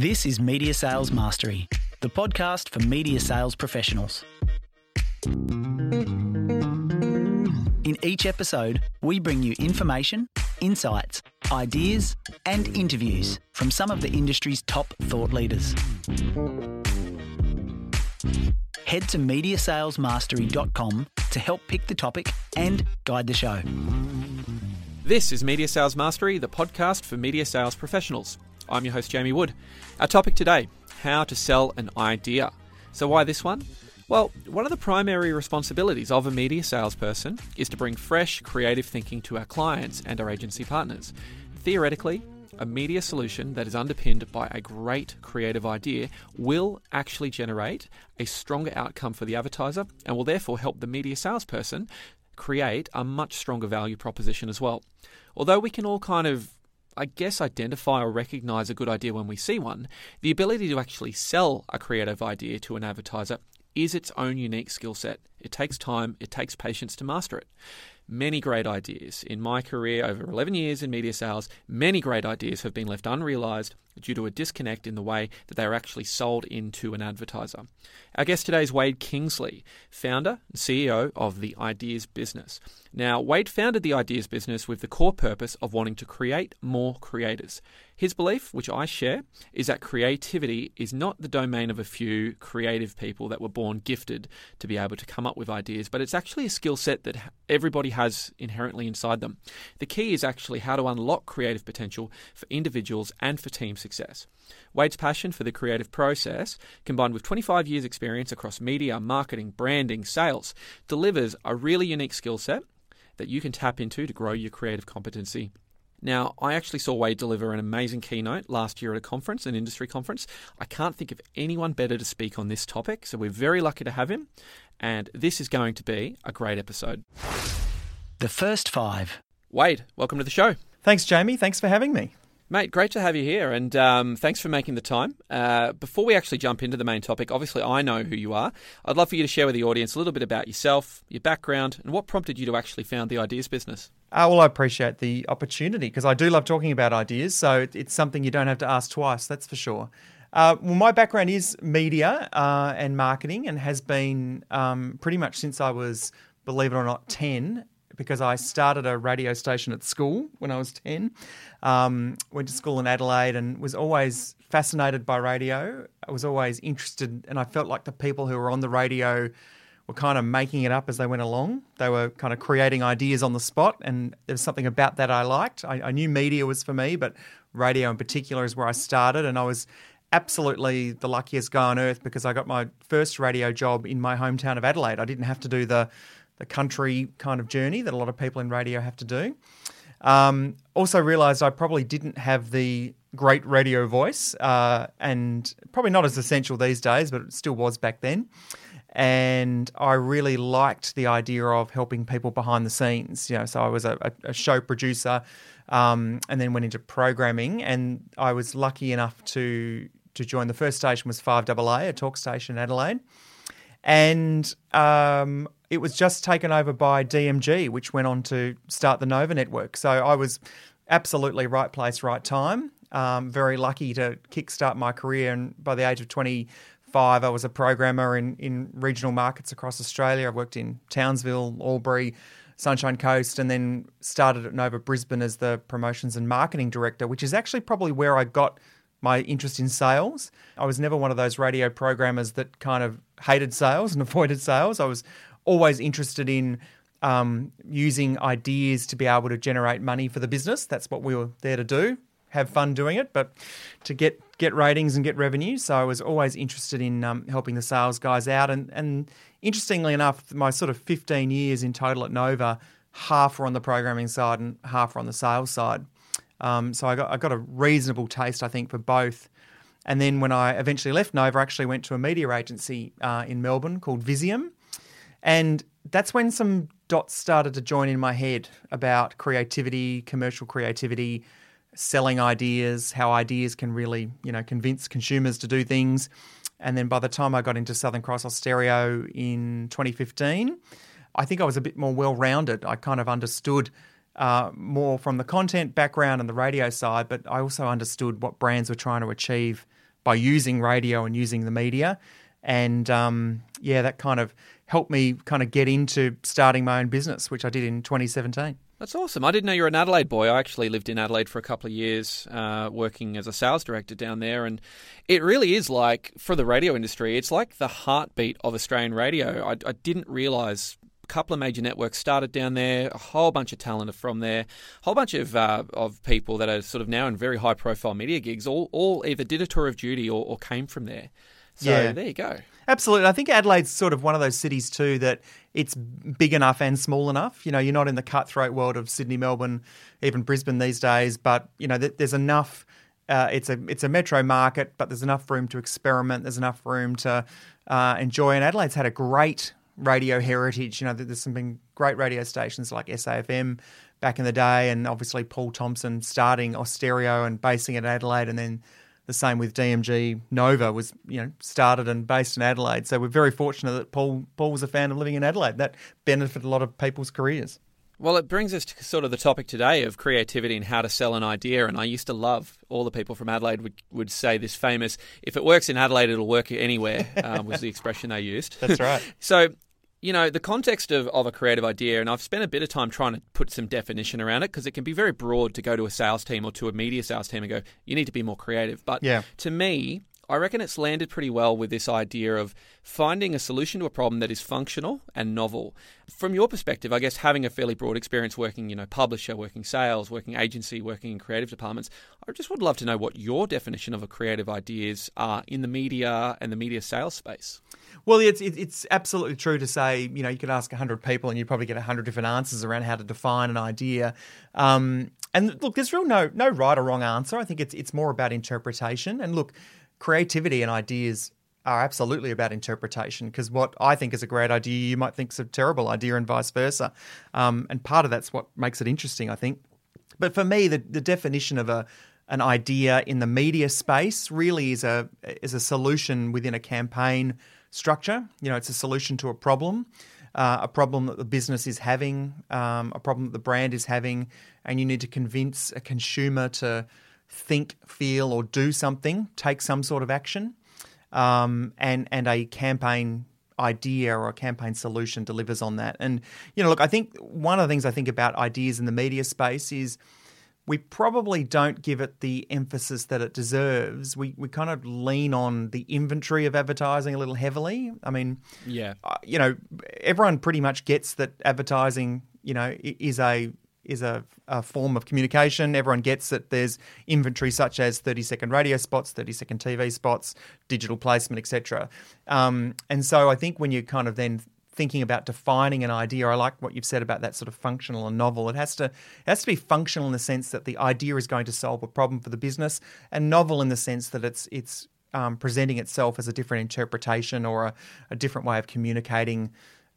This is Media Sales Mastery, the podcast for media sales professionals. In each episode, we bring you information, insights, ideas, and interviews from some of the industry's top thought leaders. Head to mediasalesmastery.com to help pick the topic and guide the show. This is Media Sales Mastery, the podcast for media sales professionals. I'm your host, Jamie Wood. Our topic today how to sell an idea. So, why this one? Well, one of the primary responsibilities of a media salesperson is to bring fresh, creative thinking to our clients and our agency partners. Theoretically, a media solution that is underpinned by a great creative idea will actually generate a stronger outcome for the advertiser and will therefore help the media salesperson create a much stronger value proposition as well. Although we can all kind of I guess, identify or recognize a good idea when we see one, the ability to actually sell a creative idea to an advertiser is its own unique skill set. It takes time, it takes patience to master it. Many great ideas. In my career, over 11 years in media sales, many great ideas have been left unrealized due to a disconnect in the way that they are actually sold into an advertiser. Our guest today is Wade Kingsley, founder and CEO of the Ideas Business. Now, Wade founded the Ideas Business with the core purpose of wanting to create more creators. His belief, which I share, is that creativity is not the domain of a few creative people that were born gifted to be able to come up with ideas, but it's actually a skill set that everybody has inherently inside them. The key is actually how to unlock creative potential for individuals and for team success. Wade's passion for the creative process, combined with 25 years' experience across media, marketing, branding, sales, delivers a really unique skill set that you can tap into to grow your creative competency now, I actually saw Wade deliver an amazing keynote last year at a conference, an industry conference. I can't think of anyone better to speak on this topic, so we're very lucky to have him, and this is going to be a great episode. The first five. Wade, welcome to the show. Thanks, Jamie. Thanks for having me. Mate, great to have you here, and um, thanks for making the time. Uh, before we actually jump into the main topic, obviously I know who you are. I'd love for you to share with the audience a little bit about yourself, your background, and what prompted you to actually found the Ideas business. Uh, well, I appreciate the opportunity because I do love talking about ideas, so it's something you don't have to ask twice, that's for sure. Uh, well, my background is media uh, and marketing and has been um, pretty much since I was, believe it or not, 10 because I started a radio station at school when I was 10. Um, went to school in Adelaide and was always fascinated by radio. I was always interested, and I felt like the people who were on the radio were kind of making it up as they went along. They were kind of creating ideas on the spot, and there was something about that I liked. I, I knew media was for me, but radio in particular is where I started, and I was absolutely the luckiest guy on earth because I got my first radio job in my hometown of Adelaide. I didn't have to do the the country kind of journey that a lot of people in radio have to do. Um, also realised I probably didn't have the great radio voice, uh, and probably not as essential these days, but it still was back then. And I really liked the idea of helping people behind the scenes. You know, so I was a, a show producer, um, and then went into programming. And I was lucky enough to to join the first station was Five AA, a talk station in Adelaide, and um, it was just taken over by DMG, which went on to start the Nova network. So I was absolutely right place, right time. Um, very lucky to kickstart my career, and by the age of 25, I was a programmer in, in regional markets across Australia. I worked in Townsville, Albury, Sunshine Coast, and then started at Nova Brisbane as the promotions and marketing director, which is actually probably where I got my interest in sales. I was never one of those radio programmers that kind of hated sales and avoided sales. I was always interested in um, using ideas to be able to generate money for the business. That's what we were there to do. Have fun doing it, but to get get ratings and get revenue. So I was always interested in um, helping the sales guys out. And and interestingly enough, my sort of 15 years in total at Nova, half were on the programming side and half were on the sales side. Um, so I got I got a reasonable taste, I think, for both. And then when I eventually left Nova, I actually went to a media agency uh, in Melbourne called Vizeum. And that's when some dots started to join in my head about creativity, commercial creativity, selling ideas, how ideas can really, you know, convince consumers to do things. And then by the time I got into Southern Cross Austereo in 2015, I think I was a bit more well rounded. I kind of understood uh, more from the content background and the radio side, but I also understood what brands were trying to achieve by using radio and using the media. And um, yeah, that kind of helped me kind of get into starting my own business, which I did in 2017. That's awesome. I didn't know you were an Adelaide boy. I actually lived in Adelaide for a couple of years, uh, working as a sales director down there. And it really is like, for the radio industry, it's like the heartbeat of Australian radio. I, I didn't realise a couple of major networks started down there. A whole bunch of talent are from there. A whole bunch of uh, of people that are sort of now in very high profile media gigs. All all either did a tour of duty or, or came from there. So Yeah. there you go. Absolutely. I think Adelaide's sort of one of those cities too that it's big enough and small enough. You know, you're not in the cutthroat world of Sydney, Melbourne, even Brisbane these days, but you know, there's enough. Uh, it's a it's a metro market, but there's enough room to experiment. There's enough room to uh, enjoy. And Adelaide's had a great radio heritage. You know, there's some been great radio stations like SAFM back in the day, and obviously Paul Thompson starting Austereo and basing it in Adelaide, and then the same with DMG Nova was you know started and based in Adelaide. So we're very fortunate that Paul Paul was a fan of living in Adelaide. That benefited a lot of people's careers. Well, it brings us to sort of the topic today of creativity and how to sell an idea. And I used to love all the people from Adelaide would, would say this famous, if it works in Adelaide, it'll work anywhere, um, was the expression they used. That's right. So, you know, the context of, of a creative idea, and I've spent a bit of time trying to put some definition around it because it can be very broad to go to a sales team or to a media sales team and go, you need to be more creative. But Yeah. to me, I reckon it's landed pretty well with this idea of finding a solution to a problem that is functional and novel. From your perspective, I guess having a fairly broad experience working, you know, publisher, working sales, working agency, working in creative departments, I just would love to know what your definition of a creative ideas are in the media and the media sales space. Well, it's it's absolutely true to say you know you could ask hundred people and you'd probably get hundred different answers around how to define an idea. Um, and look, there's real no no right or wrong answer. I think it's it's more about interpretation. And look, creativity and ideas are absolutely about interpretation because what I think is a great idea, you might think is a terrible idea, and vice versa. Um, and part of that's what makes it interesting, I think. But for me, the, the definition of a an idea in the media space really is a is a solution within a campaign structure. You know, it's a solution to a problem, uh, a problem that the business is having, um, a problem that the brand is having, and you need to convince a consumer to think, feel, or do something, take some sort of action, um, and and a campaign idea or a campaign solution delivers on that. And you know, look, I think one of the things I think about ideas in the media space is we probably don't give it the emphasis that it deserves. We we kind of lean on the inventory of advertising a little heavily. I mean, Yeah. uh, you know, everyone pretty much gets that advertising, you know, is a is a, a form of communication. Everyone gets that there's inventory such as 30 second radio spots, 30 second TV spots, digital placement, etc. Um, and so I think when you kind of then thinking about defining an idea, I like what you've said about that sort of functional and novel. It has to it has to be functional in the sense that the idea is going to solve a problem for the business, and novel in the sense that it's it's um, presenting itself as a different interpretation or a, a different way of communicating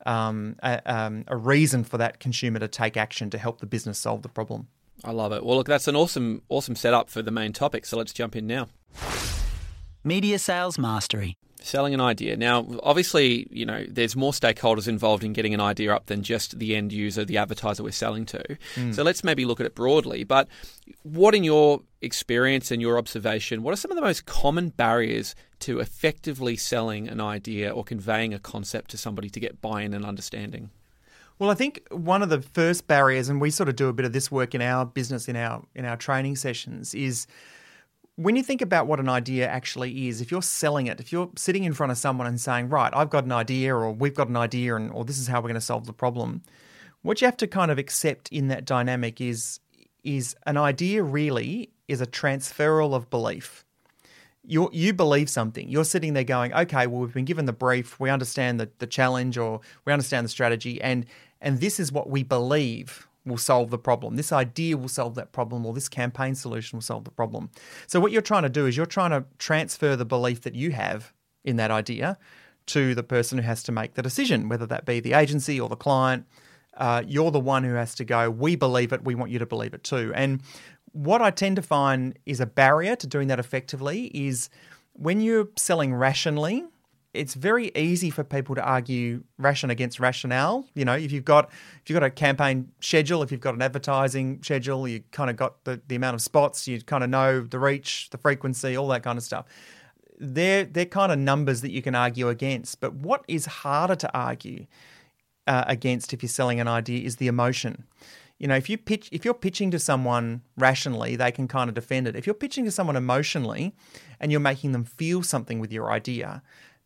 um, a, um, a reason for that consumer to take action to help the business solve the problem. I love it. Well, look, that's an awesome, awesome setup for the main topic. So let's jump in now. Media Sales Mastery. Selling an idea. Now, obviously, you know, there's more stakeholders involved in getting an idea up than just the end user, the advertiser we're selling to. Mm. So let's maybe look at it broadly. But what, in your experience and your observation, what are some of the most common barriers to effectively selling an idea or conveying a concept to somebody to get buy in and understanding? Well, I think one of the first barriers, and we sort of do a bit of this work in our business in our in our training sessions, is when you think about what an idea actually is, if you're selling it, if you're sitting in front of someone and saying, right, I've got an idea, or we've got an idea, and or this is how we're going to solve the problem, what you have to kind of accept in that dynamic is is an idea really is a transferal of belief. You you believe something. You're sitting there going, okay, well, we've been given the brief, we understand the, the challenge, or we understand the strategy, and and this is what we believe will solve the problem. This idea will solve that problem, or this campaign solution will solve the problem. So what you're trying to do is you're trying to transfer the belief that you have in that idea to the person who has to make the decision, whether that be the agency or the client. Uh, you're the one who has to go, we believe it, we want you to believe it too. And what I tend to find is a barrier to doing that effectively is when you're selling rationally, it's very easy for people to argue ration against rationale. You know, if you've got if you've got a campaign schedule, if you've got an advertising schedule, you kind of got the, the amount of spots, you kind of know the reach, the frequency, all that kind of stuff they're they're kind of numbers that you can argue against. But what is harder to argue uh, against if you're selling an idea is the emotion. You know, if you pitch, if you're pitching to someone rationally, they can kind of defend it. If you're pitching to someone emotionally, and you're making them feel something with your idea,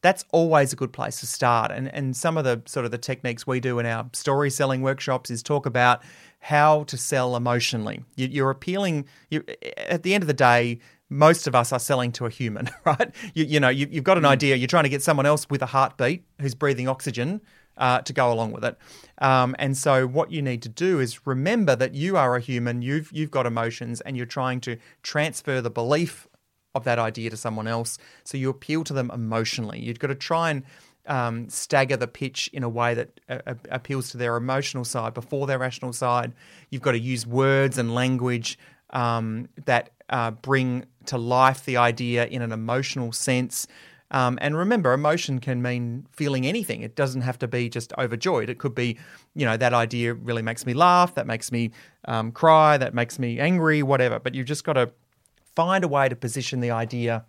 that's always a good place to start. And and some of the sort of the techniques we do in our story selling workshops is talk about how to sell emotionally. You, are appealing. You, at the end of the day, most of us are selling to a human, right? You, you know, you, have got an mm. idea. You're trying to get someone else with a heartbeat who's breathing oxygen uh, to go along with it. Um, and so, what you need to do is remember that you are a human. You've you've got emotions, and you're trying to transfer the belief of that idea to someone else. So you appeal to them emotionally. You've got to try and um, stagger the pitch in a way that uh, appeals to their emotional side before their rational side. You've got to use words and language um, that uh, bring to life the idea in an emotional sense. Um, and remember, emotion can mean feeling anything. It doesn't have to be just overjoyed. It could be, you know, that idea really makes me laugh, that makes me um, cry, that makes me angry, whatever. But you've just got to find a way to position the idea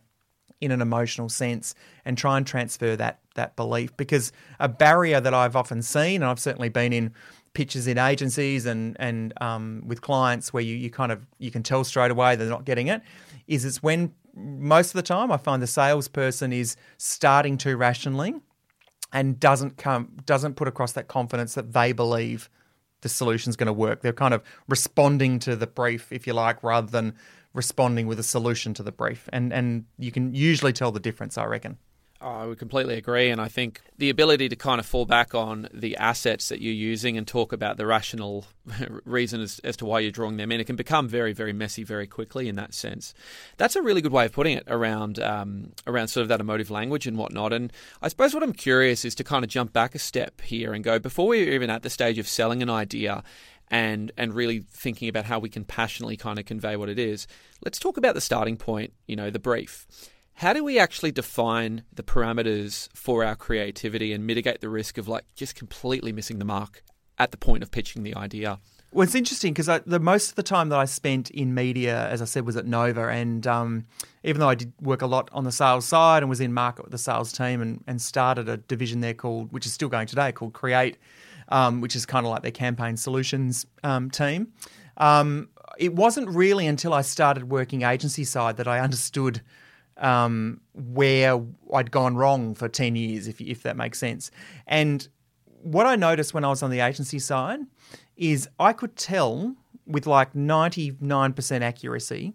in an emotional sense and try and transfer that that belief because a barrier that I've often seen and I've certainly been in pitches in agencies and and um, with clients where you, you kind of you can tell straight away they're not getting it is it's when most of the time I find the salesperson is starting too rationally and doesn't come doesn't put across that confidence that they believe the solution's going to work. They're kind of responding to the brief, if you like, rather than responding with a solution to the brief. And and you can usually tell the difference, I reckon. Oh, I would completely agree. And I think the ability to kind of fall back on the assets that you're using and talk about the rational reason as, as to why you're drawing them in, it can become very, very messy very quickly in that sense. That's a really good way of putting it around, um, around sort of that emotive language and whatnot. And I suppose what I'm curious is to kind of jump back a step here and go before we're even at the stage of selling an idea and and really thinking about how we can passionately kind of convey what it is. Let's talk about the starting point, you know, the brief. How do we actually define the parameters for our creativity and mitigate the risk of like just completely missing the mark at the point of pitching the idea? Well, it's interesting because the most of the time that I spent in media, as I said, was at Nova, and um, even though I did work a lot on the sales side and was in market with the sales team, and, and started a division there called, which is still going today, called Create um, which is kind of like their campaign solutions um, team. Um, it wasn't really until I started working agency side that I understood um, where I'd gone wrong for 10 years, if, if that makes sense. And what I noticed when I was on the agency side is I could tell with like 99% accuracy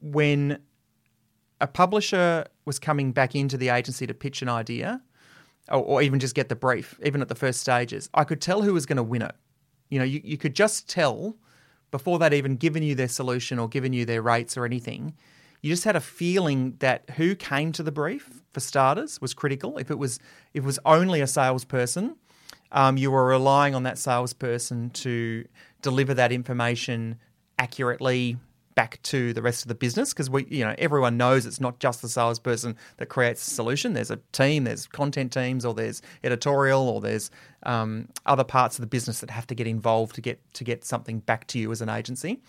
when a publisher was coming back into the agency to pitch an idea or, or even just get the brief, even at the first stages, I could tell who was going to win it. You know, you, you could just tell before they'd even given you their solution or given you their rates or anything. You just had a feeling that who came to the brief, for starters, was critical. If it was if it was only a salesperson, um, you were relying on that salesperson to deliver that information accurately, back to the rest of the business because we, you know, everyone knows it's not just the salesperson that creates the solution. There's a team, there's content teams, or there's editorial, or there's um, other parts of the business that have to get involved to get to get something back to you as an agency.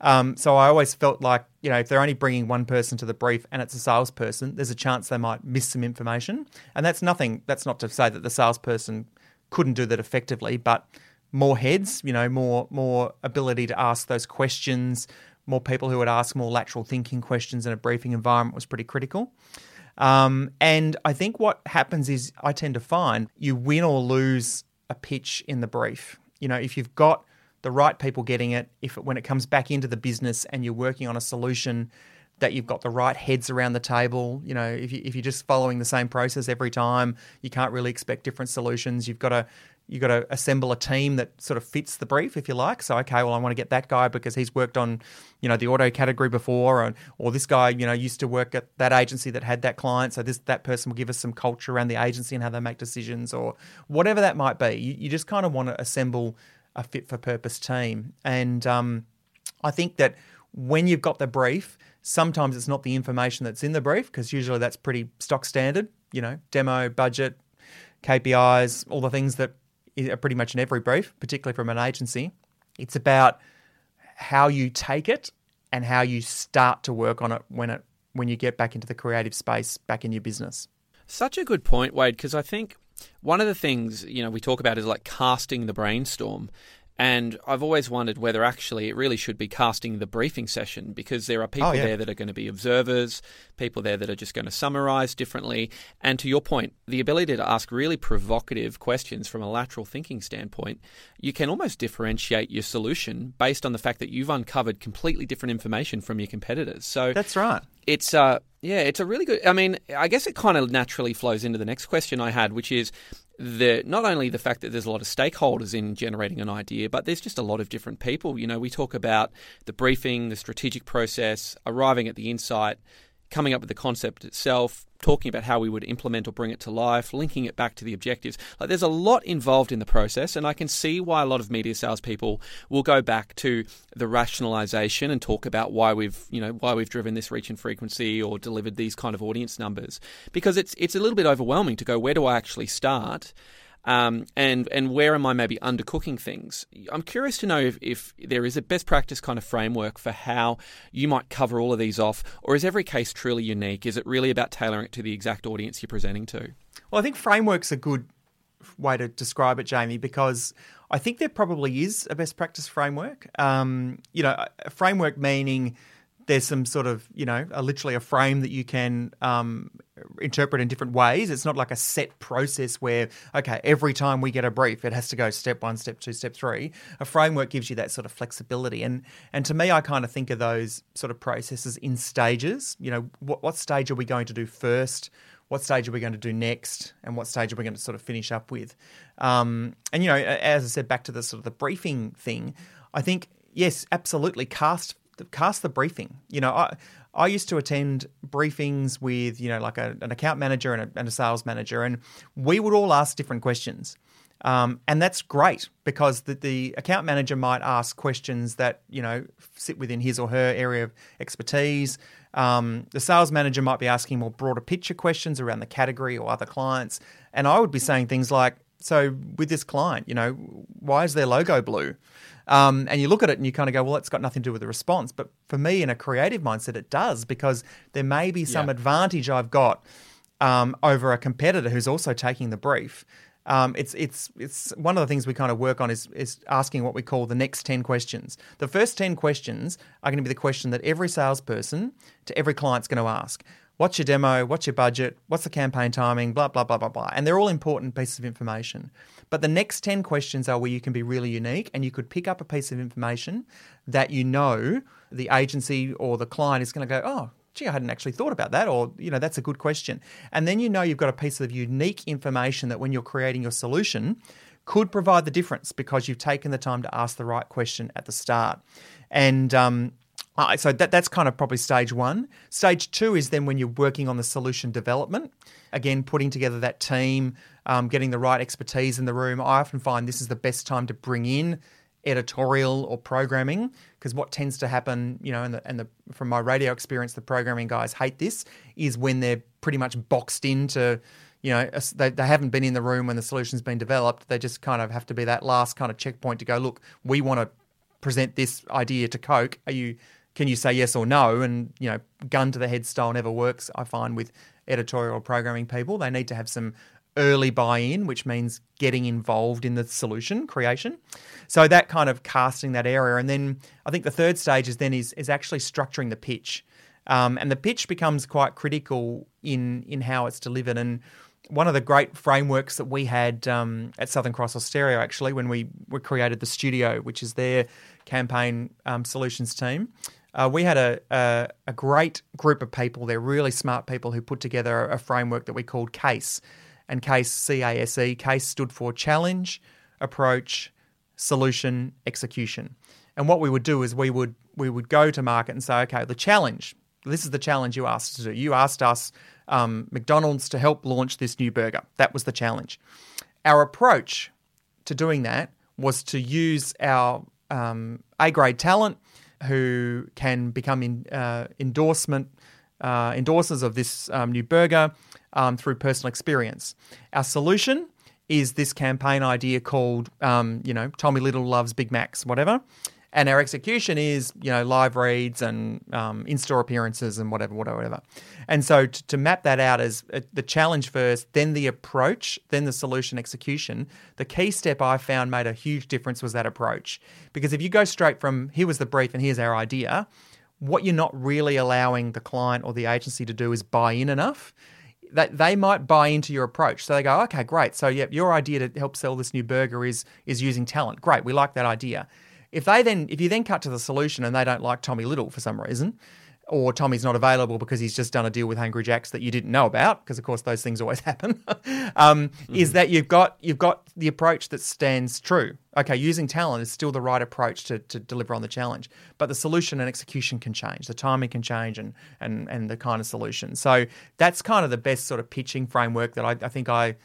Um, so I always felt like, you know, if they're only bringing one person to the brief and it's a salesperson, there's a chance they might miss some information. And that's nothing. That's not to say that the salesperson couldn't do that effectively, but more heads, you know, more more ability to ask those questions, more people who would ask more lateral thinking questions in a briefing environment was pretty critical. Um, and I think what happens is I tend to find you win or lose a pitch in the brief. You know, if you've got the right people getting it, if it, when it comes back into the business and you're working on a solution that you've got the right heads around the table. You know, if, you, if you're just following the same process every time, you can't really expect different solutions. You've got to you got to assemble a team that sort of fits the brief, if you like. So, okay, well, I want to get that guy because he's worked on, you know, the auto category before, or, or this guy, you know, used to work at that agency that had that client. So this that person will give us some culture around the agency and how they make decisions, or whatever that might be. You, you just kind of want to assemble a fit for purpose team, and um, I think that when you've got the brief, sometimes it's not the information that's in the brief because usually that's pretty stock standard. You know, demo, budget, KPIs, all the things that pretty much in every brief, particularly from an agency. It's about how you take it and how you start to work on it when it when you get back into the creative space, back in your business. Such a good point, Wade, because I think one of the things you know we talk about is like casting the brainstorm. And I've always wondered whether actually it really should be casting the briefing session because there are people Oh, yeah. there that are going to be observers, people there that are just going to summarize differently. And to your point, the ability to ask really provocative questions from a lateral thinking standpoint, you can almost differentiate your solution based on the fact that you've uncovered completely different information from your competitors. So That's right. it's uh yeah, it's a really good. I mean, I guess it kind of naturally flows into the next question I had, which is the not only the fact that there's a lot of stakeholders in generating an idea, but there's just a lot of different people. You know, we talk about the briefing, the strategic process, arriving at the insight, coming up with the concept itself, talking about how we would implement or bring it to life, linking it back to the objectives. Like there's a lot involved in the process, and I can see why a lot of media salespeople will go back to the rationalization and talk about why we've, you know, why we've driven this reach and frequency or delivered these kind of audience numbers. Because it's it's a little bit overwhelming to go, where do I actually start? Um, and and where am I maybe undercooking things? I'm curious to know if, if there is a best practice kind of framework for how you might cover all of these off, or is every case truly unique? Is it really about tailoring it to the exact audience you're presenting to? Well, I think framework's a good way to describe it, Jamie, because I think there probably is a best practice framework. Um, you know, a framework meaning there's some sort of, you know, literally a frame that you can um, interpret in different ways. It's not like a set process where, okay, every time we get a brief, it has to go step one, step two, step three. A framework gives you that sort of flexibility. And and to me, I kind of think of those sort of processes in stages. You know, what, what stage are we going to do first? what stage are we going to do next and what stage are we going to sort of finish up with um, and you know as i said back to the sort of the briefing thing i think yes absolutely cast cast the briefing you know i I used to attend briefings with, you know, like a, an account manager and a, and a sales manager, and we would all ask different questions. Um, and that's great because the, the account manager might ask questions that, you know, sit within his or her area of expertise. Um, the sales manager might be asking more broader picture questions around the category or other clients. And I would be saying things like, so with this client, you know, why is their logo blue? Um, and you look at it and you kind of go, well, that's got nothing to do with the response. But for me, in a creative mindset, it does because there may be some Yeah. advantage I've got um, over a competitor who's also taking the brief. Um, it's it's it's one of the things we kind of work on is is asking what we call the next ten questions. The first ten questions are going to be the question that every salesperson to every client's going to ask. What's your demo? What's your budget? What's the campaign timing? Blah blah blah blah blah. And they're all important pieces of information. But the next ten questions are where you can be really unique, and you could pick up a piece of information that you know the agency or the client is going to go, oh, gee, I hadn't actually thought about that, or, you know, that's a good question. And then you know you've got a piece of unique information that when you're creating your solution could provide the difference because you've taken the time to ask the right question at the start. And, um, uh, so that, that's kind of probably stage one. Stage two is then when you're working on the solution development. Again, putting together that team, um, getting the right expertise in the room. I often find this is the best time to bring in editorial or programming because what tends to happen, you know, and, the, and the, from my radio experience, the programming guys hate this is when they're pretty much boxed into, you know, they, they haven't been in the room when the solution's been developed. They just kind of have to be that last kind of checkpoint to go, look, we want to present this idea to Coke. Are you? Can you say yes or no? And you know, gun to the head style never works. I find with editorial programming people, they need to have some early buy-in, which means getting involved in the solution creation. So that kind of casting that area, and then I think the third stage is then is is actually structuring the pitch, um, and the pitch becomes quite critical in in how it's delivered and one of the great frameworks that we had um, at Southern Cross Austereo, actually, when we, we created the studio, which is their campaign um, solutions team, uh, we had a, a, a great group of people. They're really smart people who put together a framework that we called CASE. And CASE, C A S E, CASE stood for Challenge, Approach, Solution, Execution. And what we would do is we would we would go to market and say, okay, the challenge. This is the challenge you asked us to do. You asked us, um, McDonald's, to help launch this new burger. That was the challenge. Our approach to doing that was to use our um, A grade talent who can become in, uh, endorsement uh, endorsers of this um, new burger um, through personal experience. Our solution is this campaign idea called, um, you know, Tommy Little loves Big Macs, whatever. And our execution is you know live reads and um, in-store appearances and whatever, whatever, whatever. And so to, to map that out as uh, the challenge first, then the approach, then the solution execution. The key step I found made a huge difference was that approach, because if you go straight from here was the brief and here's our idea, what you're not really allowing the client or the agency to do is buy in enough that they might buy into your approach. So they go, okay, great. So yeah, your idea to help sell this new burger is is using talent. Great, we like that idea. If they then if you then cut to the solution and they don't like Tommy Little for some reason, or Tommy's not available because he's just done a deal with Hungry Jacks that you didn't know about, because of course those things always happen. um, mm-hmm. Is that you've got you've got the approach that stands true. Okay, using talent is still the right approach to, to deliver on the challenge, but the solution and execution can change, the timing can change, and and and the kind of solution. So that's kind of the best sort of pitching framework that I, I think I.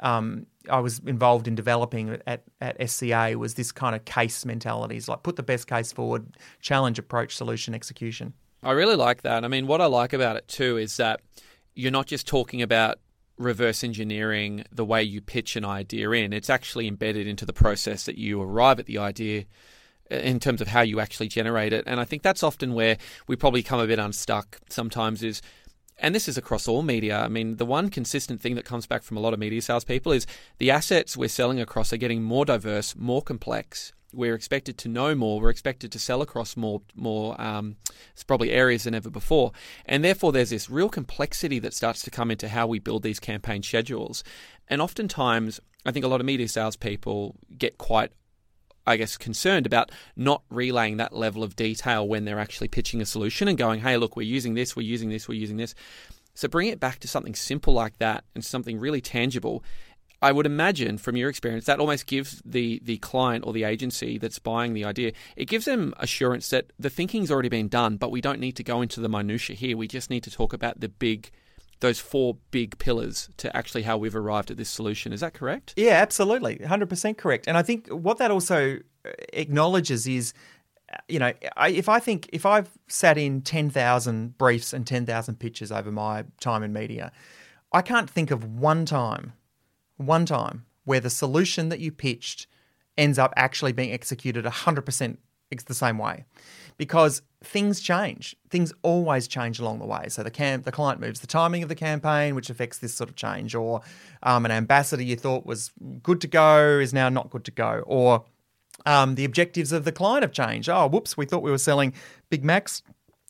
Um, I was involved in developing at, at SCA was this kind of case mentality. It's like put the best case forward, challenge, approach, solution, execution. I really like that. I mean, what I like about it too is that you're not just talking about reverse engineering the way you pitch an idea in, it's actually embedded into the process that you arrive at the idea uh, in terms of how you actually generate it. And I think that's often where we probably come a bit unstuck sometimes is and this is across all media. I mean, the one consistent thing that comes back from a lot of media salespeople is the assets we're selling across are getting more diverse, more complex, we're expected to know more. We're expected to sell across more, more um, probably areas than ever before, and therefore there's this real complexity that starts to come into how we build these campaign schedules. And oftentimes, I think a lot of media salespeople get quite I guess, concerned about not relaying that level of detail when they're actually pitching a solution and going, hey, look, we're using this, we're using this, we're using this. So bring it back to something simple like that and something really tangible I would imagine from your experience that almost gives the the client or the agency that's buying the idea it gives them assurance that the thinking's already been done, but we don't need to go into the minutia here. We just need to talk about the big those four big pillars to actually how we've arrived at this solution. Is that correct? Yeah, absolutely. 100% correct. And I think what that also uh, acknowledges is you know, I, if I think if I've sat in 10,000 briefs and 10,000 pitches over my time in media, I can't think of one time one time where the solution that you pitched ends up actually being executed 100% the same way because things change. Things always change along the way. So the camp, the client moves the timing of the campaign, which affects this sort of change, or um, an ambassador you thought was good to go is now not good to go, or um, the objectives of the client have changed. Oh, whoops, we thought we were selling Big Macs.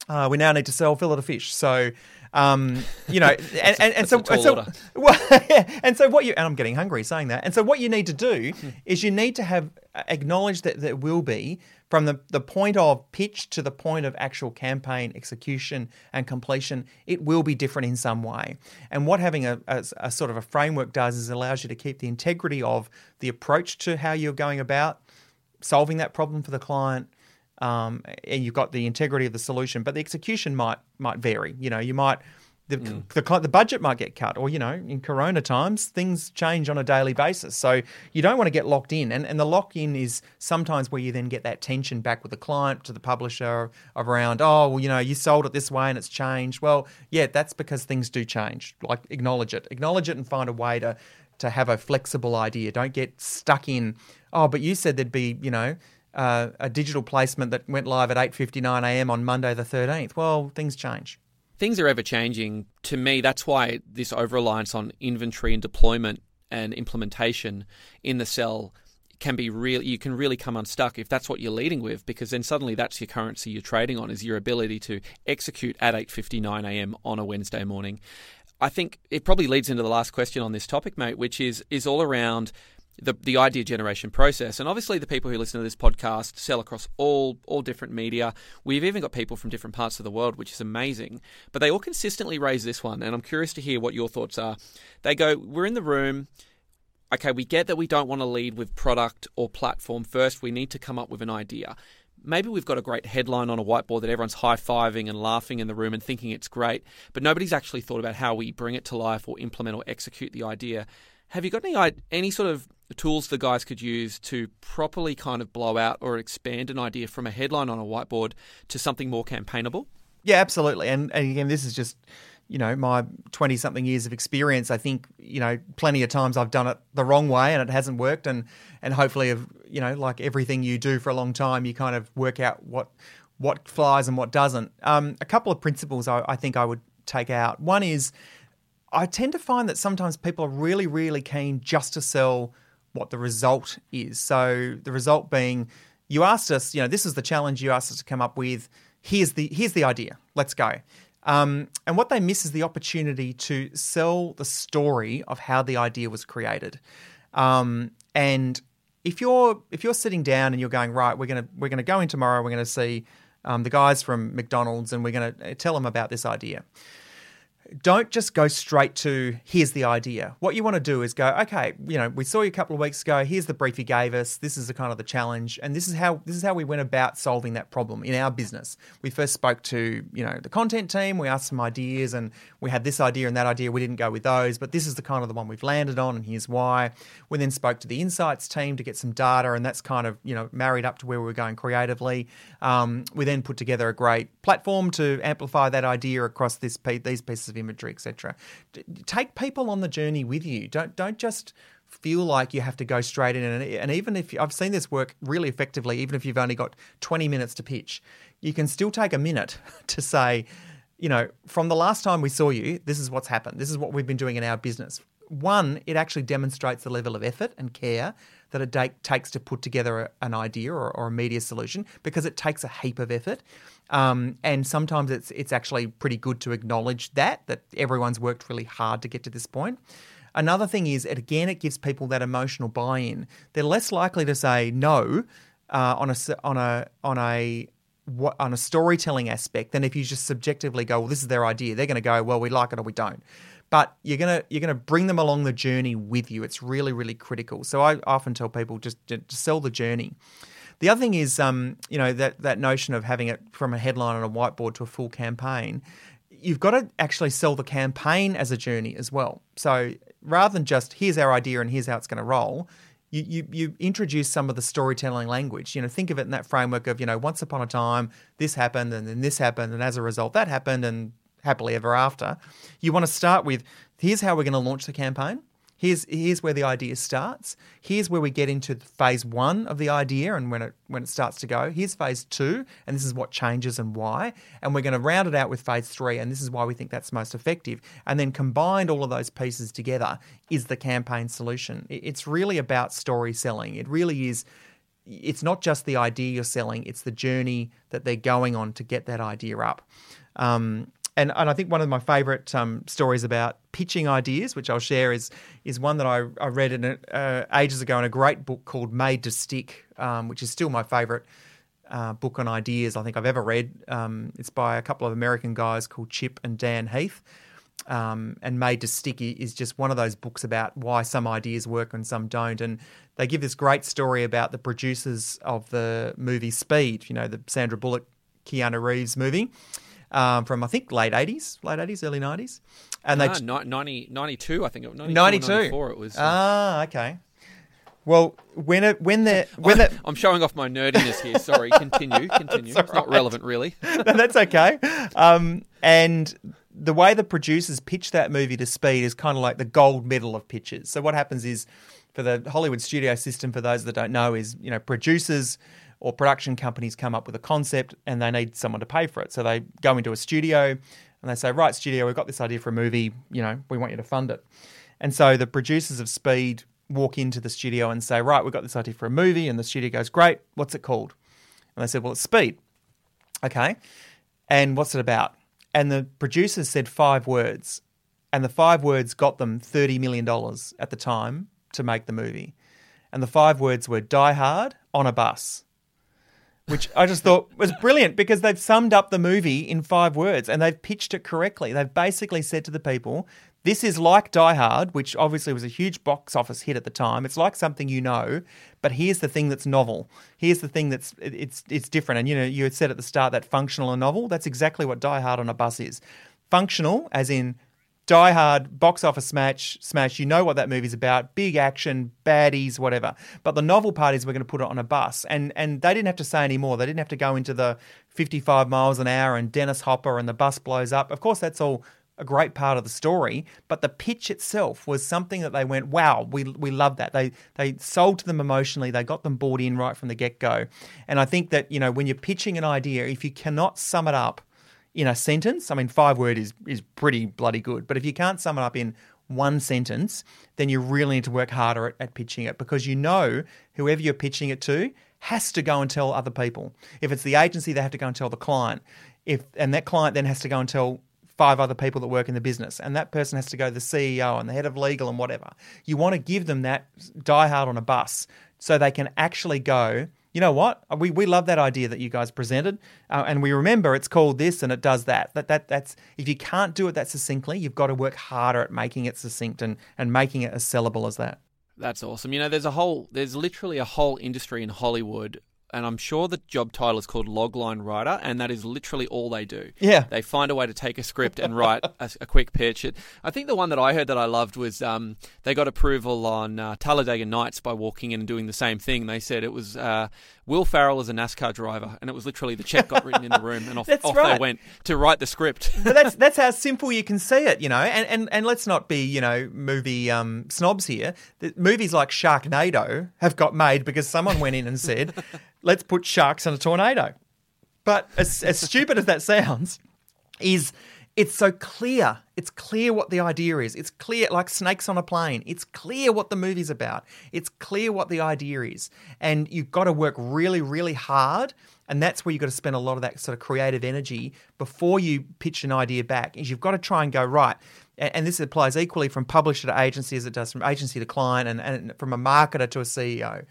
Uh, we now need to sell fillet of fish. So um, you know, and, and, and so, and so, well, and so what you and I'm getting hungry saying that. And so what you need to do is you need to have acknowledge that there will be from the, the point of pitch to the point of actual campaign execution and completion, it will be different in some way. And what having a, a, a sort of a framework does is allows you to keep the integrity of the approach to how you're going about solving that problem for the client um, and you've got the integrity of the solution, but the execution might might vary. You know, you might the, mm. the, the budget might get cut, or you know, in Corona times, things change on a daily basis. So you don't want to get locked in, and and the lock in is sometimes where you then get that tension back with the client to the publisher of around, oh well, you know, you sold it this way and it's changed. Well, yeah, that's because things do change. Like acknowledge it, acknowledge it, and find a way to to have a flexible idea. Don't get stuck in. Oh, but you said there'd be, you know uh, a digital placement that went live at 8:59 a.m. on Monday the 13th. Well, things change. Things are ever changing. To me, that's why this over reliance on inventory and deployment and implementation in the cell can be real you can really come unstuck if that's what you're leading with because then suddenly that's your currency you're trading on is your ability to execute at 8:59 a.m. on a Wednesday morning. I think it probably leads into the last question on this topic mate which is is all around the, the idea generation process. And obviously, the people who listen to this podcast sell across all all different media. We've even got people from different parts of the world, which is amazing. But they all consistently raise this one, and I'm curious to hear what your thoughts are. They go, "We're in the room." Okay, we get that we don't want to lead with product or platform first. We need to come up with an idea. Maybe we've got a great headline on a whiteboard that everyone's high fiving and laughing in the room and thinking it's great, but nobody's actually thought about how we bring it to life or implement or execute the idea. Have you got any any sort of tools the guys could use to properly kind of blow out or expand an idea from a headline on a whiteboard to something more campaignable? Yeah, absolutely. And, and again, this is just you know my 20 something years of experience i think you know plenty of times i've done it the wrong way and it hasn't worked and and hopefully you know like everything you do for a long time you kind of work out what what flies and what doesn't um, a couple of principles I, I think i would take out one is i tend to find that sometimes people are really really keen just to sell what the result is so the result being you asked us you know this is the challenge you asked us to come up with here's the here's the idea let's go um, and what they miss is the opportunity to sell the story of how the idea was created. Um, and if you're if you're sitting down and you're going right, we're gonna we're gonna go in tomorrow. We're gonna see um, the guys from McDonald's and we're gonna tell them about this idea don't just go straight to here's the idea. What you want to do is go, okay, you know, we saw you a couple of weeks ago. Here's the brief you gave us. This is the kind of the challenge, and this is how this is how we went about solving that problem in our business. We first spoke to you know the content team. We asked some ideas, and we had this idea and that idea. We didn't go with those, but this is the kind of the one we've landed on, and here's why. We then spoke to the insights team to get some data, and that's kind of you know married up to where we were going creatively. Um, we then put together a great platform to amplify that idea across this these pieces of imagery, etc. Take people on the journey with you. Don't don't just feel like you have to go straight in and, and even if I've seen this work really effectively even if you've only got 20 minutes to pitch you can still take a minute to say you know from the last time we saw you this is what's happened this is what we've been doing in our business one it actually demonstrates the level of effort and care that it takes to put together an idea or, or, a media solution because it takes a heap of effort um, and sometimes it's it's actually pretty good to acknowledge that that everyone's worked really hard to get to this point. Another thing is, it, again, it gives people that emotional buy-in. They're less likely to say no uh, on a on a on a on a storytelling aspect than if you just subjectively go, well, this is their idea. They're going to go, well, we like it or we don't. But you're gonna you're gonna bring them along the journey with you. It's really really critical. So I often tell people just to, sell the journey. The other thing is, um, you know, that that notion of having it from a headline on a whiteboard to a full campaign. You've got to actually sell the campaign as a journey as well. So rather than just here's our idea and here's how it's going to roll, you, you, you introduce some of the storytelling language. You know, think of it in that framework of, you know, once upon a time, this happened and then this happened, and as a result, that happened, and happily ever after. You want to start with here's how we're going to launch the campaign. Here's here's where the idea starts. Here's where we get into phase one of the idea and when it when it starts to go. Here's phase two, and this is what changes and why. And we're going to round it out with phase three, and this is why we think that's most effective. And then combined all of those pieces together is the campaign solution. It's really about story selling. It really is it's not just the idea you're selling, it's the journey that they're going on to get that idea up. Um, and, and I think one of my favourite um, stories about pitching ideas, which I'll share, is is one that I, I read in uh, ages ago in a great book called Made to Stick, um, which is still my favourite uh, book on ideas I think I've ever read. Um, it's by a couple of American guys called Chip and Dan Heath. Um, and Made to Stick is just one of those books about why some ideas work and some don't. And they give this great story about the producers of the movie Speed, you know, the Sandra Bullock, Keanu Reeves movie um, from I think late eighties, late eighties, early nineties, and ah, they 90, 92, I think it 92, 92. it was. Uh, ah, okay. Well, when it when the when the, I'm showing off my nerdiness here. Sorry, continue, continue. It's not relevant, really. no, that's okay. Um, and the way the producers pitch that movie to speed is kind of like the gold medal of pitches. So what happens is, for the Hollywood studio system, for those that don't know, is you know producers or production companies come up with a concept and they need someone to pay for it. So they go into a studio and they say, Right, studio, we've got this idea for a movie, you know, we want you to fund it. And so the producers of Speed walk into the studio and say, Right, we've got this idea for a movie. And the studio goes, Great, what's it called? And they said, Well, it's Speed. Okay. And what's it about? And the producers said five words. And the five words got them $30 million at the time to make the movie. And the five words were Die Hard on a bus which I just thought was brilliant because they've summed up the movie in five words and they've pitched it correctly. They've basically said to the people, this is like Die Hard, which obviously was a huge box office hit at the time. It's like something you know, but here's the thing that's novel. Here's the thing that's it's it's different. And you know, you had said at the start that functional and novel. That's exactly what Die Hard on a bus is. Functional, as in Die Hard, box office smash, smash. You know what that movie's about. Big action, baddies, whatever. But the novel part is we're going to put it on a bus. And and they didn't have to say any more. They didn't have to go into the 55 miles an hour and Dennis Hopper and the bus blows up. Of course, that's all a great part of the story, but the pitch itself was something that they went, wow, we, we love that. They, they sold to them emotionally, they got them bought in right from the get go. And I think that, you know, when you're pitching an idea, if you cannot sum it up in a sentence, I mean, five word is, is pretty bloody good, but if you can't sum it up in one sentence, then you really need to work harder at, at pitching it because you know whoever you're pitching it to has to go and tell other people. If it's the agency, they have to go and tell the client. If and that client then has to go and tell five other people that work in the business, and that person has to go to the CEO and the head of legal and whatever. You want to give them that die hard on a bus so they can actually go. You know what? We, we love that idea that you guys presented, uh, and we remember it's called this and it does that. That that that's if you can't do it that succinctly, you've got to work harder at making it succinct and and making it as sellable as that. That's awesome. You know, there's a whole, there's literally a whole industry in Hollywood and I'm sure the job title is called logline writer, and that is literally all they do. Yeah, they find a way to take a script and write a, a, quick pitch. It, I think the one that I heard that I loved was um, they got approval on uh, Talladega Nights by walking in and doing the same thing. They said it was uh, Will Ferrell as a NASCAR driver, and it was literally the check got written in the room, and off, off right. they went to write the script. but that's that's how simple you can see it, you know. And and, and let's not be you know movie um, snobs here. The movies like Sharknado have got made because someone went in and said let's put sharks in a tornado. But as, as stupid as that sounds, is it's so clear. It's clear what the idea is. It's clear, like snakes on a plane. It's clear what the movie's about. It's clear what the idea is. And you've got to work really, really hard. And that's where you've got to spend a lot of that sort of creative energy before you pitch an idea back. Is you've got to try and go, right, and this applies equally from publisher to agency as it does from agency to client and, and from a marketer to a CEO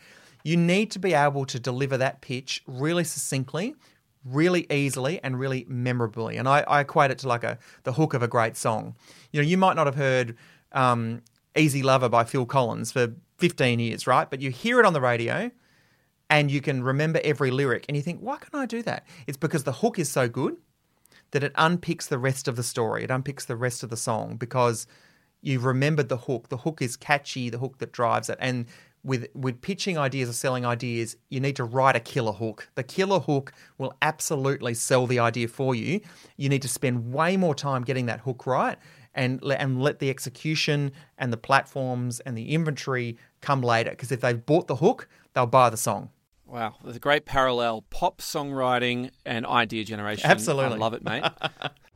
you need to be able to deliver that pitch really succinctly, really easily, and really memorably. And I, I equate it to like a the hook of a great song. You know, you might not have heard um, "Easy Lover" by Phil Collins for 15 years, right? But you hear it on the radio. And you can remember every lyric, and you think, why can I do that? It's because the hook is so good that it unpicks the rest of the story. It unpicks the rest of the song because you've remembered the hook. The hook is catchy, the hook that drives it. And with with pitching ideas or selling ideas, you need to write a killer hook. The killer hook will absolutely sell the idea for you. You need to spend way more time getting that hook right and and let the execution and the platforms and the inventory come later because if they've bought the hook, they'll buy the song. Wow, there's a great parallel pop songwriting and idea generation. Absolutely. I love it, mate.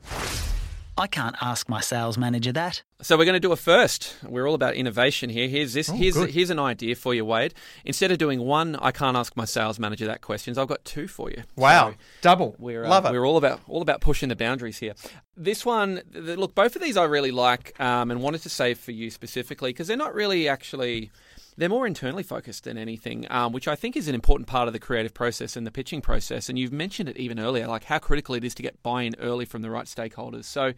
I can't ask my sales manager that. So we're going to do a first. We're all about innovation here. Here's this. Oh, here's good. here's an idea for you, Wade. Instead of doing one, I can't ask my sales manager that questions. I've got two for you. Wow, so double. We're uh, love it. We're all about all about pushing the boundaries here. This one, look, both of these I really like, um, and wanted to save for you specifically because they're not really actually they're more internally focused than anything, um, which I think is an important part of the creative process and the pitching process. And you've mentioned it even earlier, like how critical it is to get buy in early from the right stakeholders. So,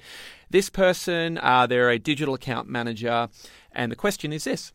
this person, uh, they're a digital account manager, and the question is this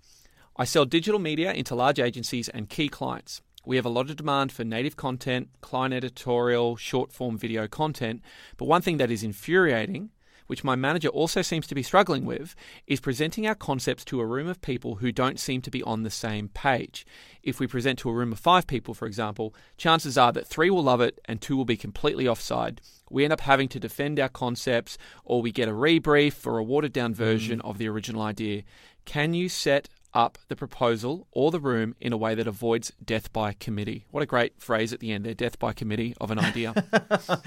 I sell digital media into large agencies and key clients. We have a lot of demand for native content, client editorial, short form video content, but one thing that is infuriating which my manager also seems to be struggling with, is presenting our concepts to a room of people who don't seem to be on the same page. If we present to a room of five people, for example, chances are that three will love it and two will be completely offside. We end up having to defend our concepts, or we get a rebrief or a watered down version mm. of the original idea. Can you set up the proposal or the room in a way that avoids death by committee. What a great phrase at the end there death by committee of an idea.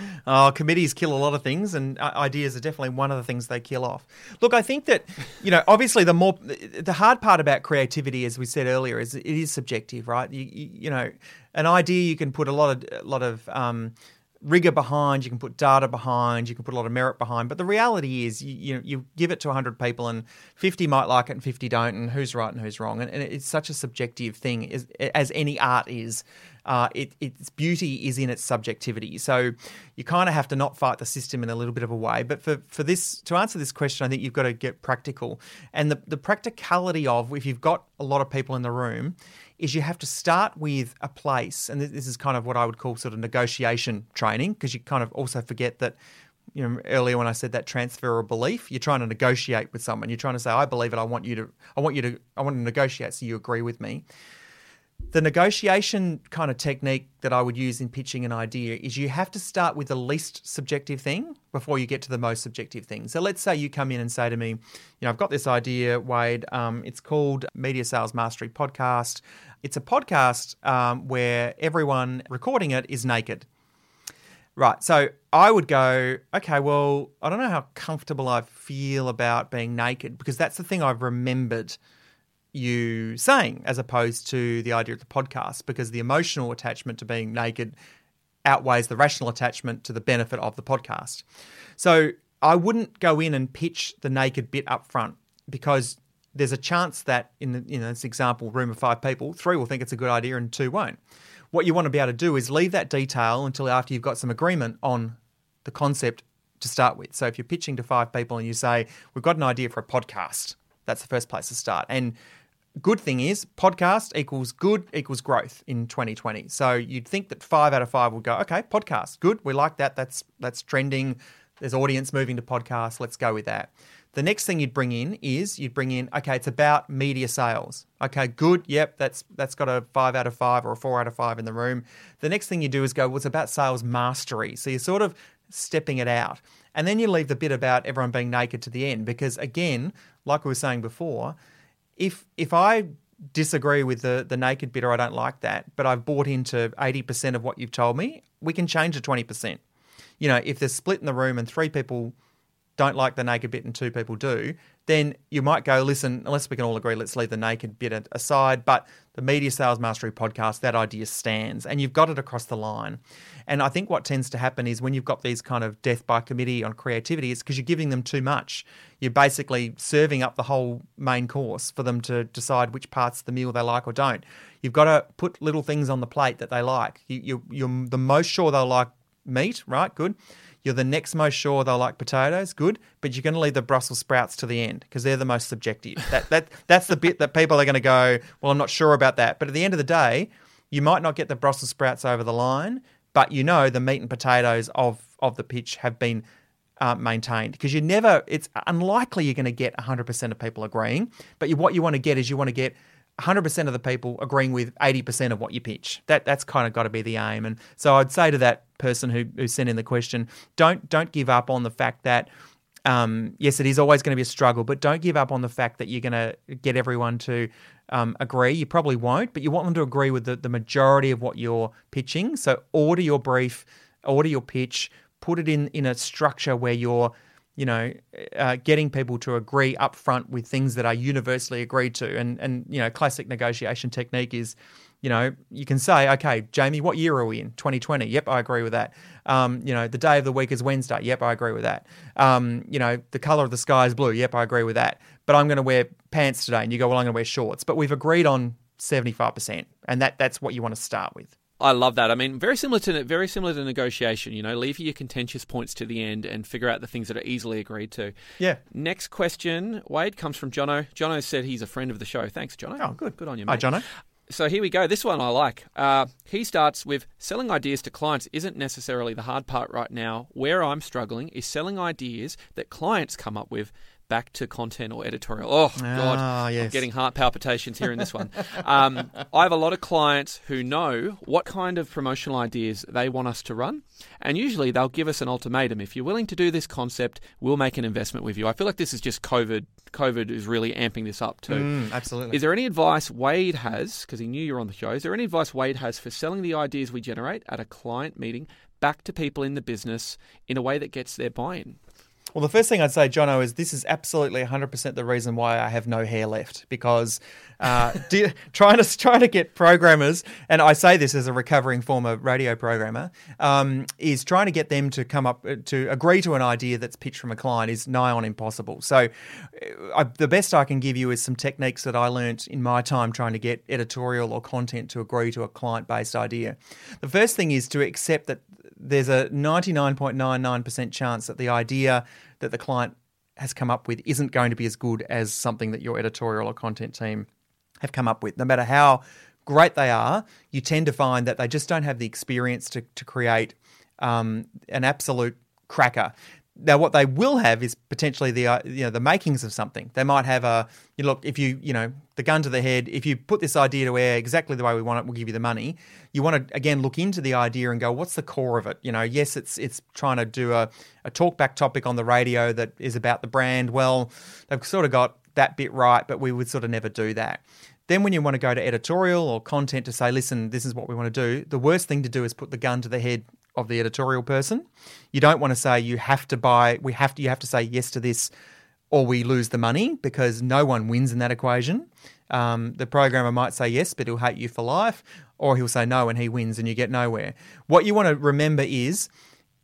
oh, committees kill a lot of things, and uh, ideas are definitely one of the things they kill off. Look, I think that, you know, obviously the more, the hard part about creativity, as we said earlier, is it is subjective, right? You, you, you know, an idea you can put a lot of, a lot of, um, rigor behind, you can put data behind, you can put a lot of merit behind. But the reality is, you, you, you give it to 100 people and 50 might like it and 50 don't, and who's right and who's wrong. And, and it's such a subjective thing, as, as any art is. Uh, it, its beauty is in its subjectivity. So you kind of have to not fight the system in a little bit of a way. But for, for this to answer this question, I think you've got to get practical. And the, the practicality of if you've got a lot of people in the room is you have to start with a place, and this is kind of what I would call sort of negotiation training, because you kind of also forget that you know earlier when I said that transfer of belief, you're trying to negotiate with someone. You're trying to say, I believe it. I want you to. I want you to. I want to negotiate so you agree with me. the negotiation kind of technique that I would use in pitching an idea is you have to start with the least subjective thing before you get to the most subjective thing. So let's say you come in and say to me, you know, I've got this idea, Wade. Um, it's called Media Sales Mastery Podcast. It's a podcast um, where everyone recording it is naked. Right. So I would go, okay, well, I don't know how comfortable I feel about being naked because that's the thing I've remembered you saying, as opposed to the idea of the podcast, because the emotional attachment to being naked outweighs the rational attachment to the benefit of the podcast. So I wouldn't go in and pitch the naked bit up front because there's a chance that in, the, in this example, room of five people, three will think it's a good idea and two won't. What you want to be able to do is leave that detail until after you've got some agreement on the concept to start with. So if you're pitching to five people and you say, We've got an idea for a podcast, that's the first place to start. And good thing is podcast equals good equals growth in 2020 so you'd think that five out of five would go okay podcast good we like that that's that's trending there's audience moving to podcasts let's go with that the next thing you'd bring in is you'd bring in okay it's about media sales. Okay good yep that's that's got a five out of five or a four out of five in the room. The next thing you do is go well it's about sales mastery. So you're sort of stepping it out. And then you leave the bit about everyone being naked to the end because again like we were saying before if if I disagree with the the naked bit or I don't like that, but I've bought into eighty percent of what you've told me, we can change to twenty percent. You know, if there's split in the room and three people don't like the naked bit and two people do, then you might go, listen, unless we can all agree, let's leave the naked bit aside. But the Media Sales Mastery podcast, that idea stands and you've got it across the line. And I think what tends to happen is when you've got these kind of death by committee on creativity, it's because you're giving them too much. You're basically serving up the whole main course for them to decide which parts of the meal they like or don't. You've got to put little things on the plate that they like. You, you're the most sure they'll like meat, right? Good. You're the next most sure they'll like potatoes, good, but you're going to leave the Brussels sprouts to the end because they're the most subjective. That that that's the bit that people are going to go, well, I'm not sure about that. But at the end of the day, you might not get the Brussels sprouts over the line, but you know the meat and potatoes of of the pitch have been uh, maintained because you never. It's unlikely you're going to get 100% of people agreeing, but you, what you want to get is you want to get 100% of the people agreeing with 80% of what you pitch. That that's kind of got to be the aim. And so I'd say to that person who, who sent in the question, don't don't give up on the fact that um, yes, it is always going to be a struggle, but don't give up on the fact that you're going to get everyone to um, agree. You probably won't, but you want them to agree with the, the majority of what you're pitching. So order your brief, order your pitch, put it in in a structure where you're you know, uh, getting people to agree up front with things that are universally agreed to. And, and, you know, classic negotiation technique is, you know, you can say, okay, Jamie, what year are we in? 2020. Yep, I agree with that. Um, you know, the day of the week is Wednesday. Yep, I agree with that. Um, you know, the color of the sky is blue. Yep, I agree with that. But I'm going to wear pants today. And you go, well, I'm going to wear shorts. But we've agreed on 75%. And that, that's what you want to start with. I love that. I mean, very similar to very similar to negotiation. You know, leave your contentious points to the end and figure out the things that are easily agreed to. Yeah. Next question, Wade, comes from Jono. Jono said he's a friend of the show. Thanks, Jono. Oh, good. Good on you, mate. Hi, Jono. So here we go. This one I like. Uh, he starts with selling ideas to clients isn't necessarily the hard part right now. Where I'm struggling is selling ideas that clients come up with back to content or editorial. Oh God, ah, yes. I'm getting heart palpitations here in this one. um, I have a lot of clients who know what kind of promotional ideas they want us to run, and usually they'll give us an ultimatum. If you're willing to do this concept, we'll make an investment with you. I feel like this is just COVID. COVID is really amping this up too. Mm, absolutely. Is there any advice Wade has, because he knew you're on the show, is there any advice Wade has for selling the ideas we generate at a client meeting back to people in the business in a way that gets their buy in? Well, the first thing I'd say, Jono, is this is absolutely 100% the reason why I have no hair left because uh, trying to trying to get programmers, and I say this as a recovering former radio programmer, um, is trying to get them to come up uh, to agree to an idea that's pitched from a client is nigh on impossible. So, uh, I, the best I can give you is some techniques that I learnt in my time trying to get editorial or content to agree to a client based idea. The first thing is to accept that there's a 99.99% chance that the idea that the client has come up with isn't going to be as good as something that your editorial or content team have come up with. No matter how great they are, you tend to find that they just don't have the experience to, to create um, an absolute cracker. Now, what they will have is potentially the uh, you know the makings of something. They might have a you look if you you know the gun to the head. If you put this idea to air exactly the way we want it, we'll give you the money. You want to again look into the idea and go, what's the core of it? You know, yes, it's it's trying to do a, a talkback topic on the radio that is about the brand. Well, they've sort of got that bit right, but we would sort of never do that. Then, when you want to go to editorial or content to say, listen, this is what we want to do, the worst thing to do is put the gun to the head of the editorial person. You don't want to say you have to buy, we have to, you have to say yes to this or we lose the money because no one wins in that equation. Um, the programmer might say yes, but he'll hate you for life, or he'll say no and he wins and you get nowhere. What you want to remember is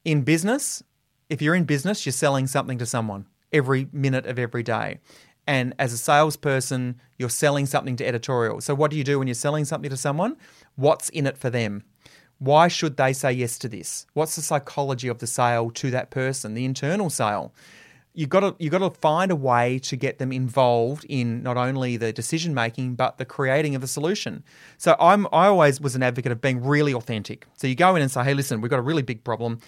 in business, if you're in business, you're selling something to someone every minute of every day. And as a salesperson, you're selling something to editorial. So, what do you do when you're selling something to someone? What's in it for them? Why should they say yes to this? What's the psychology of the sale to that person, the internal sale? You've got to you've got to find a way to get them involved in not only the decision making but the creating of the solution. So I'm I always was an advocate of being really authentic. So you go in and say, "Hey, listen, we've got a really big problem.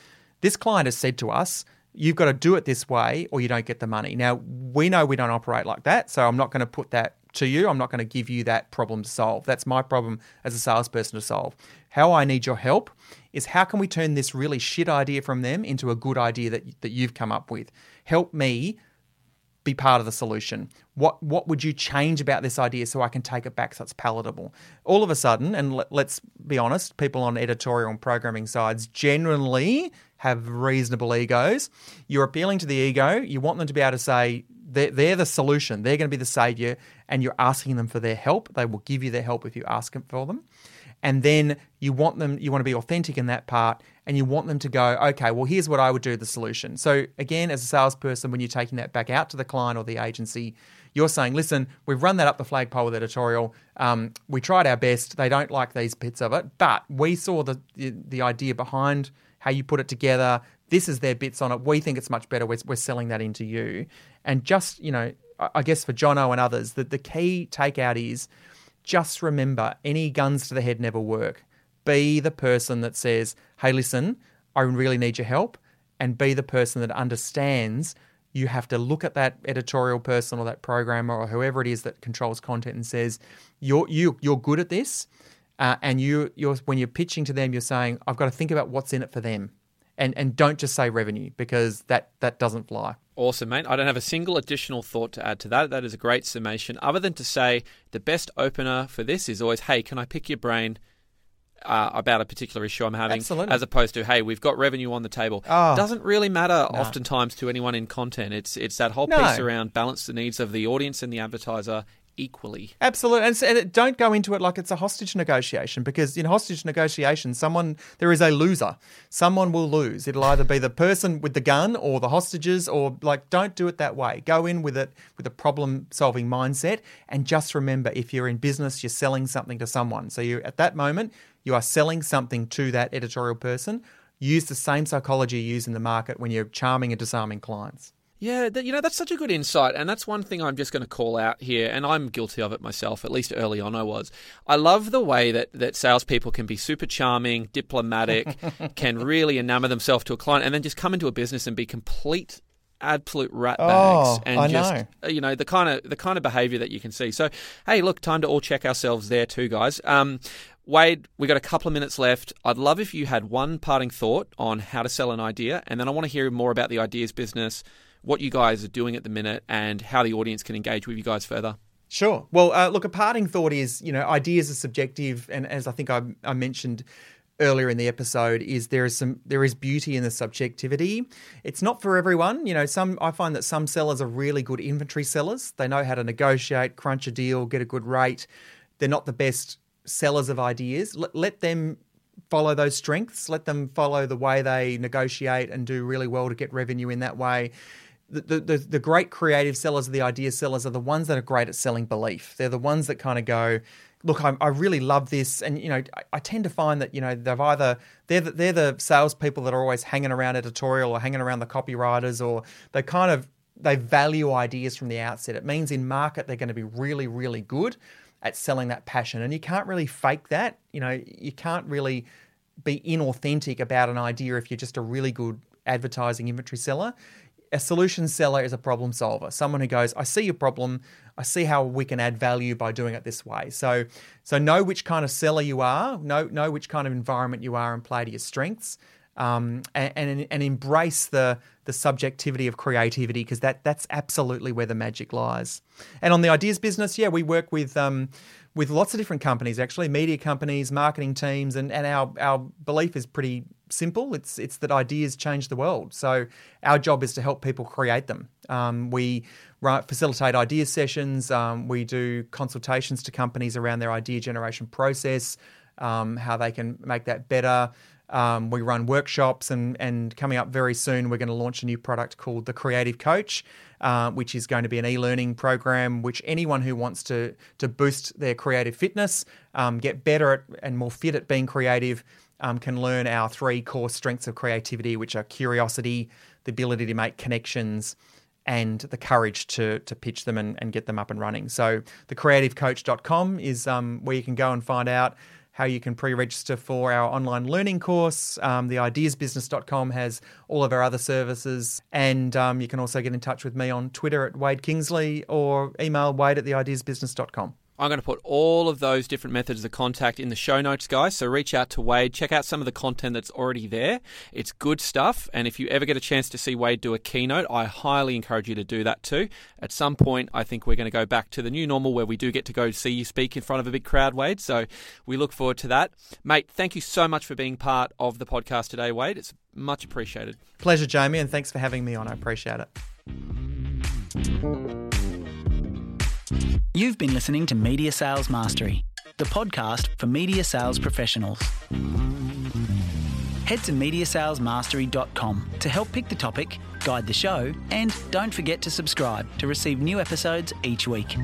This client has said to us, you've got to do it this way or you don't get the money." Now, we know we don't operate like that, so I'm not going to put that to you. I'm not going to give you that problem to solve. That's my problem as a salesperson to solve. How I need your help is how can we turn this really shit idea from them into a good idea that, that you've come up with? Help me be part of the solution. What what would you change about this idea so I can take it back so it's palatable? All of a sudden, and let, let's be honest, people on editorial and programming sides generally have reasonable egos. You're appealing to the ego. You want them to be able to say, they're, they're the solution. They're going to be the savior, and you're asking them for their help. They will give you their help if you ask them for them. And then you want them, you want to be authentic in that part, and you want them to go, okay, well, here's what I would do the solution. So, again, as a salesperson, when you're taking that back out to the client or the agency, you're saying, listen, we've run that up the flagpole with editorial. Um, we tried our best. They don't like these bits of it, but we saw the, the, the idea behind how you put it together. This is their bits on it. We think it's much better. We're, we're selling that into you. And just, you know, I guess for Jono and others, that the key takeout is just remember any guns to the head never work. Be the person that says, hey, listen, I really need your help. And be the person that understands you have to look at that editorial person or that programmer or whoever it is that controls content and says, you're, you, you're good at this. Uh, and you, you're, when you're pitching to them, you're saying, I've got to think about what's in it for them and and don't just say revenue because that that doesn't fly. Awesome, mate. I don't have a single additional thought to add to that. That is a great summation. Other than to say the best opener for this is always, "Hey, can I pick your brain?" Uh, about a particular issue I'm having, Absolutely. as opposed to "Hey, we've got revenue on the table." Oh, Doesn't really matter no. oftentimes to anyone in content. It's it's that whole No. piece around balance the needs of the audience and the advertiser equally. Absolutely, and, and don't go into it like it's a hostage negotiation because in hostage negotiation, someone there is a loser. Someone will lose. It'll either be the person with the gun or the hostages, or like don't do it that way. Go in with it with a problem-solving mindset, and just remember, if you're in business, you're selling something to someone. So you at that moment, you are selling something to that editorial person. Use the same psychology you use in the market when you're charming and disarming clients. Yeah, that, you know, that's such a good insight. And that's one thing I'm just going to call out here. And I'm guilty of it myself, at least early on I was. I love the way that, that salespeople can be super charming, diplomatic, can really enamor themselves to a client, and then just come into a business and be complete. Absolute rat bags, Oh, and I just know. uh, you know the kind of the kind of behaviour that you can see. So, hey, look, time to all check ourselves there too, guys. Um, Wade, we got a couple of minutes left. I'd love if you had one parting thought on how to sell an idea, and then I want to hear more about the ideas business, what you guys are doing at the minute, and how the audience can engage with you guys further. Sure. Well, uh, look, a parting thought is, you know, ideas are subjective, and as I think I, I mentioned earlier in the episode, is there is some there is beauty in the subjectivity. It's not for everyone. You know, some I find that some sellers are really good inventory sellers. They know how to negotiate, crunch a deal, get a good rate. They're not the best sellers of ideas. Let, let them follow those strengths. Let them follow the way they negotiate and do really well to get revenue in that way the, the, the, great creative sellers, the idea sellers, are the ones that are great at selling belief. They're the ones that kind of go, look, I, I really love this, and you know, I, I tend to find that you know they've either they're the, they're the salespeople that are always hanging around editorial or hanging around the copywriters, or they kind of they value ideas from the outset. It means in market they're going to be really really good at selling that passion, and you can't really fake that. You know, you can't really be inauthentic about an idea if you're just a really good advertising inventory seller. A solution seller is a problem solver, someone who goes, I see your problem, I see how we can add value by doing it this way. So, so know which kind of seller you are, know know which kind of environment you are, and play to your strengths, um, and, and and embrace the the subjectivity of creativity because that that's absolutely where the magic lies. And on the ideas business, yeah, we work with. Um, with lots of different companies, actually, media companies, marketing teams, and, and our, our belief is pretty simple. It's it's that ideas change the world. So our job is to help people create them. Um, we facilitate idea sessions. Um, we do consultations to companies around their idea generation process, um, how they can make that better. Um, we run workshops, and, and coming up very soon, we're going to launch a new product called the Creative Coach, uh, which is going to be an e-learning program. Which anyone who wants to to boost their creative fitness, um, get better at, and more fit at being creative, um, can learn our three core strengths of creativity, which are curiosity, the ability to make connections, and the courage to to pitch them and, and get them up and running. So the creativecoach.com is um, where you can go and find out how you can pre-register for our online learning course. Um, the ideasbusiness.com has all of our other services. And um, you can also get in touch with me on Twitter at Wade Kingsley or email wade at theideasbusiness.com. I'm going to put all of those different methods of contact in the show notes, guys. So reach out to Wade, check out some of the content that's already there. It's good stuff. And if you ever get a chance to see Wade do a keynote, I highly encourage you to do that too. At some point, I think we're going to go back to the new normal where we do get to go see you speak in front of a big crowd, Wade. So we look forward to that. Mate, thank you so much for being part of the podcast today, Wade. It's much appreciated. Pleasure, Jamie, and thanks for having me on. I appreciate it. You've been listening to Media Sales Mastery, the podcast for media sales professionals. Head to MediaSalesMastery.com to help pick the topic, guide the show, and don't forget to subscribe to receive new episodes each week.